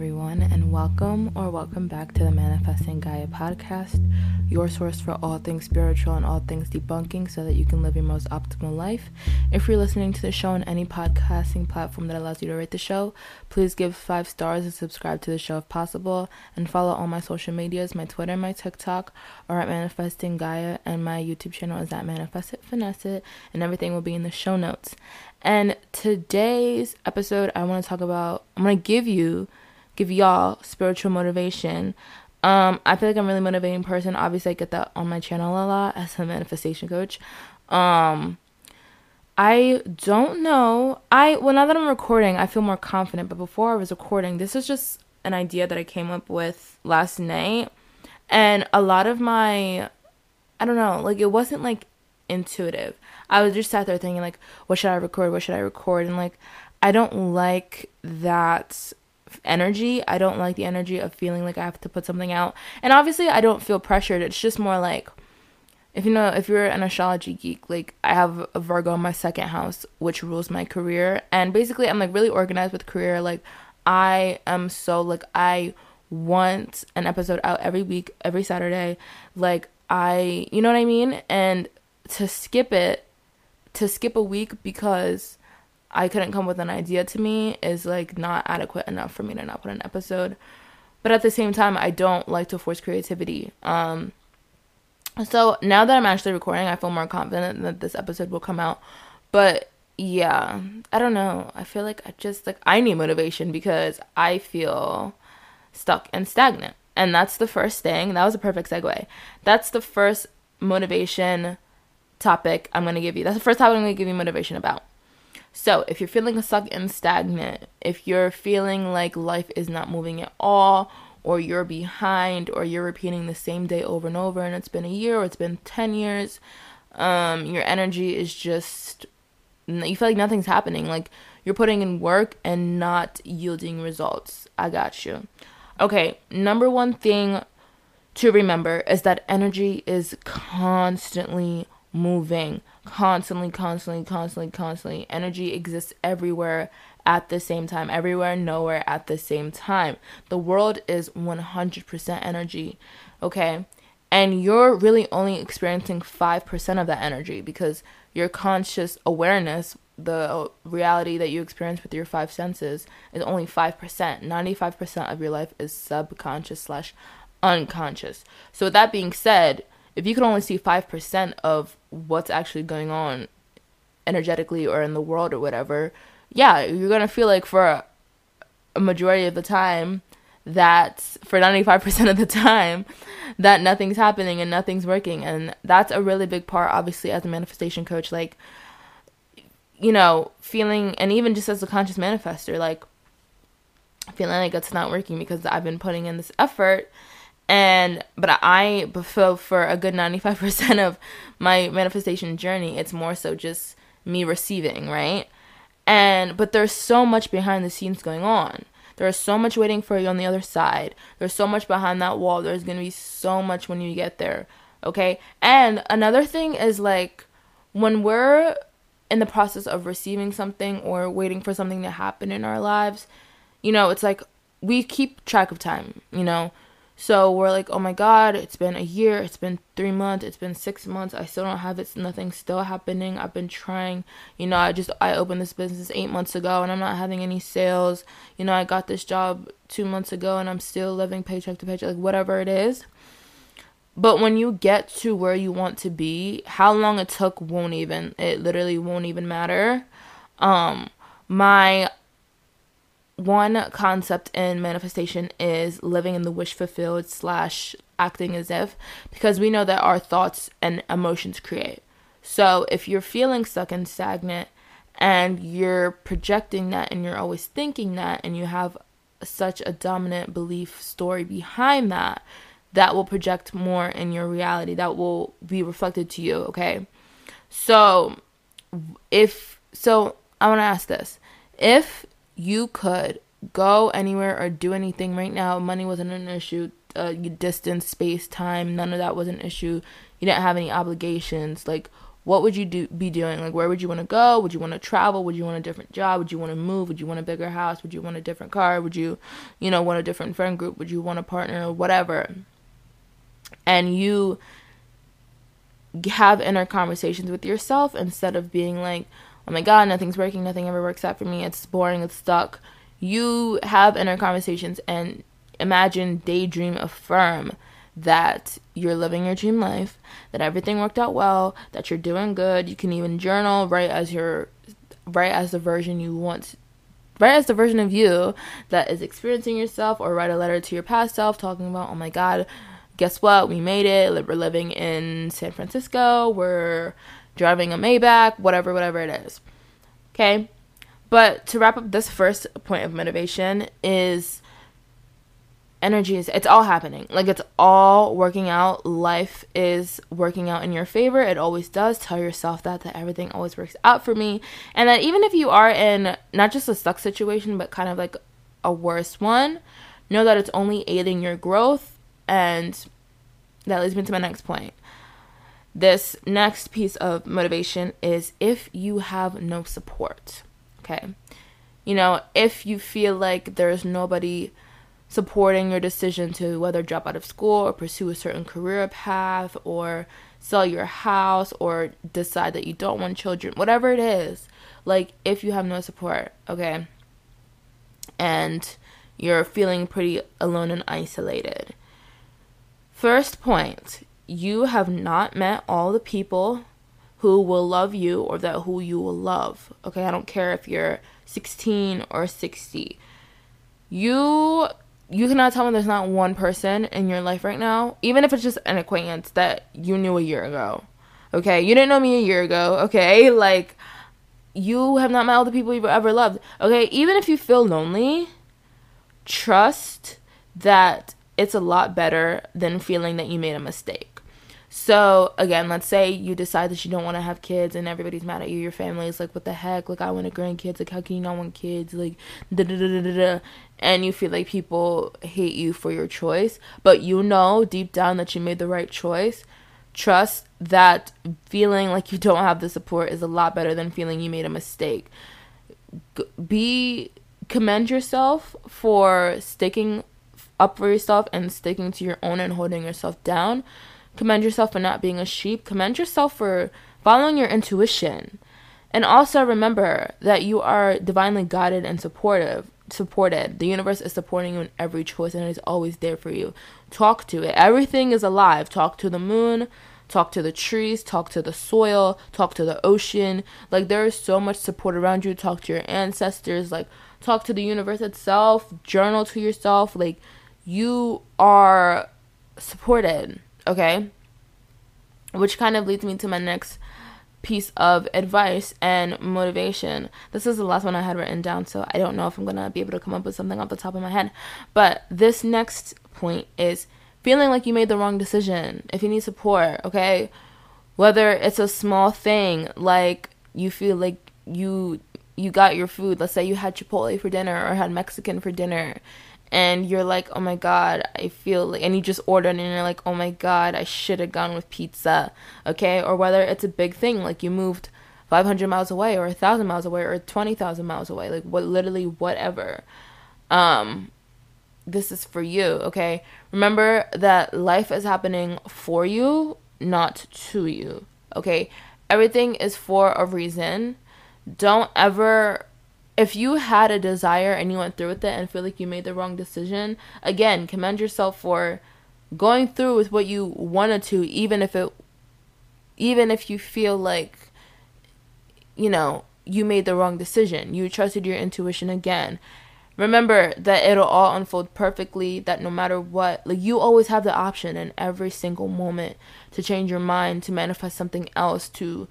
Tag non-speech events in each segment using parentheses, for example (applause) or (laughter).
everyone, and welcome or welcome back to the Manifesting Gaia podcast, your source for all things spiritual and all things debunking so that you can live your most optimal life. If you're listening to the show on any podcasting platform that allows you to rate the show, please give five stars and subscribe to the show if possible, and follow all my social medias. My Twitter my TikTok are at Manifesting Gaia, and my YouTube channel is at Manifest It, Finesse It, and everything will be in the show notes. And today's episode, I want to talk about, I'm going to give you, give y'all spiritual motivation. Um, I feel like I'm really motivating person. Obviously, I get that on my channel a lot as a manifestation coach. Um, I don't know. I, well, now that I'm recording, I feel more confident. But before I was recording, this is just an idea that I came up with last night. And a lot of my, I don't know, like it wasn't like intuitive. I was just sat there thinking like, what should I record? What should I record? And like, I don't like that energy. I don't like the energy of feeling like I have to put something out. And obviously, I don't feel pressured. It's just more like, if you know, if you're an astrology geek, like I have a Virgo in my second house, which rules my career. And basically, I'm like really organized with career. Like, I am so like, I want an episode out every week, every Saturday. Like, I, you know what I mean? And to skip it, to skip a week because I couldn't come with an idea to me is like not adequate enough for me to not put an episode. But at the same time, I don't like to force creativity. Um, so now that I'm actually recording, I feel more confident that this episode will come out. But yeah, I don't know. I feel like I just like I need motivation because I feel stuck and stagnant. And that's the first thing. That was a perfect segue. That's the first motivation topic I'm going to give you. That's the first topic I'm going to give you motivation about. So, if you're feeling stuck and stagnant, if you're feeling like life is not moving at all, or you're behind, or you're repeating the same day over and over, and it's been a year or it's been 10 years, um, your energy is just, you feel like nothing's happening. Like you're putting in work and not yielding results. I got you. Okay, number one thing to remember is that energy is constantly moving constantly, constantly, constantly, constantly. Energy exists everywhere at the same time, everywhere, nowhere at the same time. The world is 100% energy, okay? And you're really only experiencing 5% of that energy because your conscious awareness, the reality that you experience with your five senses, is only 5%. 95% of your life is subconscious slash unconscious. So, with that being said, if you can only see 5% of what's actually going on energetically or in the world or whatever, yeah, you're going to feel like for a, a majority of the time that for 95% of the time that nothing's happening and nothing's working. And that's a really big part obviously as a manifestation coach like you know feeling and even just as a conscious manifester like feeling like it's not working because I've been putting in this effort and but i feel for a good 95% of my manifestation journey it's more so just me receiving right? And but there's so much behind the scenes going on. There's so much waiting for you on the other side. There's so much behind that wall. There's to be so much when you get there okay? And another thing is like when we're in the process of receiving something or waiting for something to happen in our lives you know it's like we keep track of time you know so we're like, oh my god, it's been a year, it's been three months, it's been six months. I still don't have it. Nothing's still happening. I've been trying. You know, I just I opened this business eight months ago and I'm not having any sales. You know, I got this job two months ago and I'm still living paycheck to paycheck, like whatever it is. But when you get to where you want to be, how long it took won't even. It literally won't even matter. Um, my one concept in manifestation is living in the wish fulfilled slash acting as if because we know that our thoughts and emotions create. So if you're feeling stuck and stagnant and you're projecting that and you're always thinking that and you have such a dominant belief story behind that that will project more in your reality. That will be reflected to you okay? So if so i want to ask this. If you could go anywhere or do anything right now. Money wasn't an issue. Uh, distance, space, time, none of that was an issue. You didn't have any obligations. Like, what would you do be doing? Like where would you want to go? Would you want to travel? Would you want a different job? Would you want to move? Would you want a bigger house? Would you want a different car? Would you, you know, want a different friend group? Would you want a partner? Whatever. And you have inner conversations with yourself instead of being like, oh my god, nothing's working, nothing ever works out for me, it's boring, it's stuck. You have inner conversations and imagine, daydream, affirm that you're living your dream life, that everything worked out well, that you're doing good. You can even journal, write as your write as the version you want write as the version of you that is experiencing yourself or write a letter to your past self talking about, oh my god, guess what? We made it. We're living in San Francisco. We're driving a Maybach, whatever, whatever it is. Okay? But to wrap up this first point of motivation is energy is it's all happening. Like it's all working out. Life is working out in your favor. It always does. Tell yourself that that everything always works out for me. And that even if you are in not just a stuck situation but kind of like a worse one know that it's only aiding your growth. And that leads me to my next point this next piece of motivation is if you have no support okay you know if you feel like there's nobody supporting your decision to whether drop out of school or pursue a certain career path or sell your house or decide that you don't want children, whatever it is, like if you have no support, okay, and you're feeling pretty alone and isolated. First point, you have not met all the people who will love you or that who you will love. Okay, I don't care if you're 16 or 60. You you cannot tell me there's not one person in your life right now, even if it's just an acquaintance that you knew a year ago. Okay, you didn't know me a year ago. Okay, like you have not met all the people you've ever loved. Okay, even if you feel lonely, trust that it's a lot better than feeling that you made a mistake. So again, let's say you decide that you don't want to have kids and everybody's mad at you. Your family is like, "What the heck? Like, I want a grandkids. Like, how can you not want kids? Like, da da da da da." And you feel like people hate you for your choice, but you know deep down that you made the right choice. Trust that feeling like you don't have the support is a lot better than feeling you made a mistake. Be commend yourself for sticking up for yourself and sticking to your own and holding yourself down Commend yourself for not being a sheep. Commend yourself for following your intuition. And also remember that you are divinely guided and supportive supported. The universe is supporting you in every choice and it is always there for you. Talk to it. Everything is alive. Talk to the moon, talk to the trees, talk to the soil, talk to the ocean. Like there is so much support around you. Talk to your ancestors, like talk to the universe itself, journal to yourself. Like you are supported. Okay? Which kind of leads me to my next piece of advice and motivation. This is the last one I had written down, so I don't know if I'm to be able to come up with something off the top of my head. But this next point is feeling like you made the wrong decision. If you need support, okay? Whether it's a small thing like you feel like you you got your food, let's say you had Chipotle for dinner or had Mexican for dinner and you're like, oh my god, I feel like, and you just ordered and you're like, oh my god, I should have gone with pizza, okay? Or whether it's a big thing, like you moved 500 miles away or a thousand miles away or 20,000 miles away, like what, literally whatever. Um, this is for you, okay? Remember that life is happening for you, not to you, okay? Everything is for a reason. Don't ever if you had a desire and you went through with it and feel like you made the wrong decision, again, commend yourself for going through with what you wanted to even if it even if you feel like you know, you made the wrong decision. You trusted your intuition again. Remember that it'll all unfold perfectly, that no matter what, like you always have the option in every single moment to change your mind, to manifest something else, to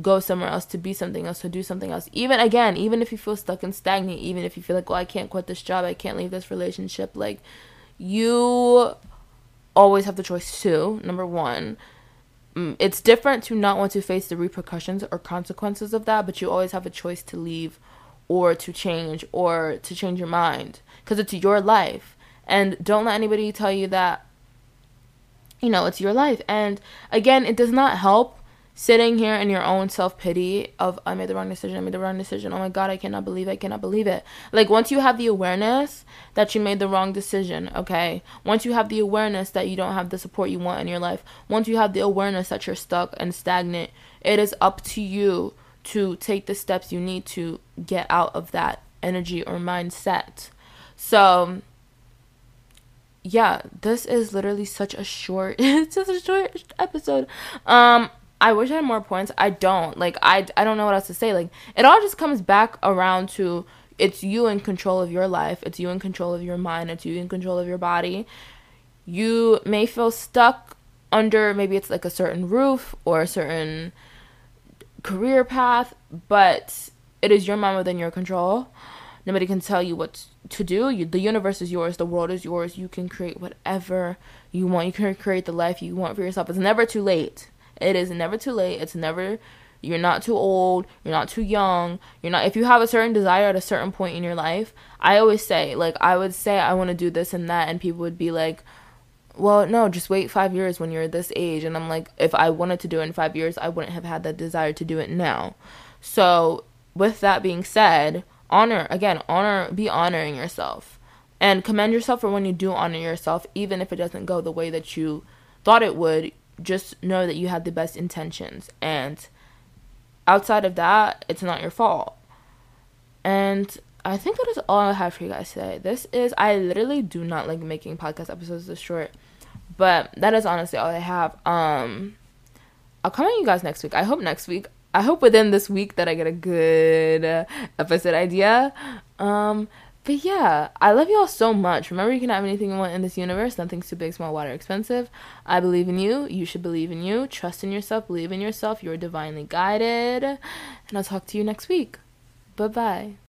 go somewhere else to be something else to do something else. Even again even if you feel stuck and stagnant even if you feel like well i can't quit this job i can't leave this relationship like you always have the choice to number one. Mm, it's different to not want to face the repercussions or consequences of that but you always have a choice to leave or to change or to change your mind because it's your life. And don't let anybody tell you that you know it's your life. And again it does not help sitting here in your own self pity of I made the wrong decision, I made the wrong decision. Oh my god, I cannot believe it, I cannot believe it. Like once you have the awareness that you made the wrong decision, okay? Once you have the awareness that you don't have the support you want in your life, once you have the awareness that you're stuck and stagnant, it is up to you to take the steps you need to get out of that energy or mindset. So yeah, this is literally such a short (laughs) it's just a short episode. Um I wish I had more points. I don't. Like I I don't know what else to say. Like it all just comes back around to it's you in control of your life. It's you in control of your mind. It's you in control of your body. You may feel stuck under maybe it's like a certain roof or a certain career path, but it is your mind within your control. Nobody can tell you what to do. You, the universe is yours. The world is yours. You can create whatever you want. You can create the life you want for yourself. It's never too late. It is never too late. It's never you're not too old, you're not too young. You're not if you have a certain desire at a certain point in your life. I always say like I would say I want to do this and that and people would be like well, no, just wait 5 years when you're this age and I'm like if I wanted to do it in 5 years, I wouldn't have had that desire to do it now. So, with that being said, honor again, honor be honoring yourself and commend yourself for when you do honor yourself even if it doesn't go the way that you thought it would just know that you had the best intentions. And outside of that it's not your fault. And i think that is all i have for you guys today. This is i literally do not like making podcast episodes this short but that is honestly all i have. Um i'll come at you guys next week. I hope next week i hope within this week that i get a good episode idea. Um but yeah, I love y'all so much. Remember, you can have anything you want in this universe. Nothing's too big, small, wide, or expensive. I believe in you. You should believe in you. Trust in yourself. Believe in yourself. You're divinely guided. And I'll talk to you next week. Bye bye.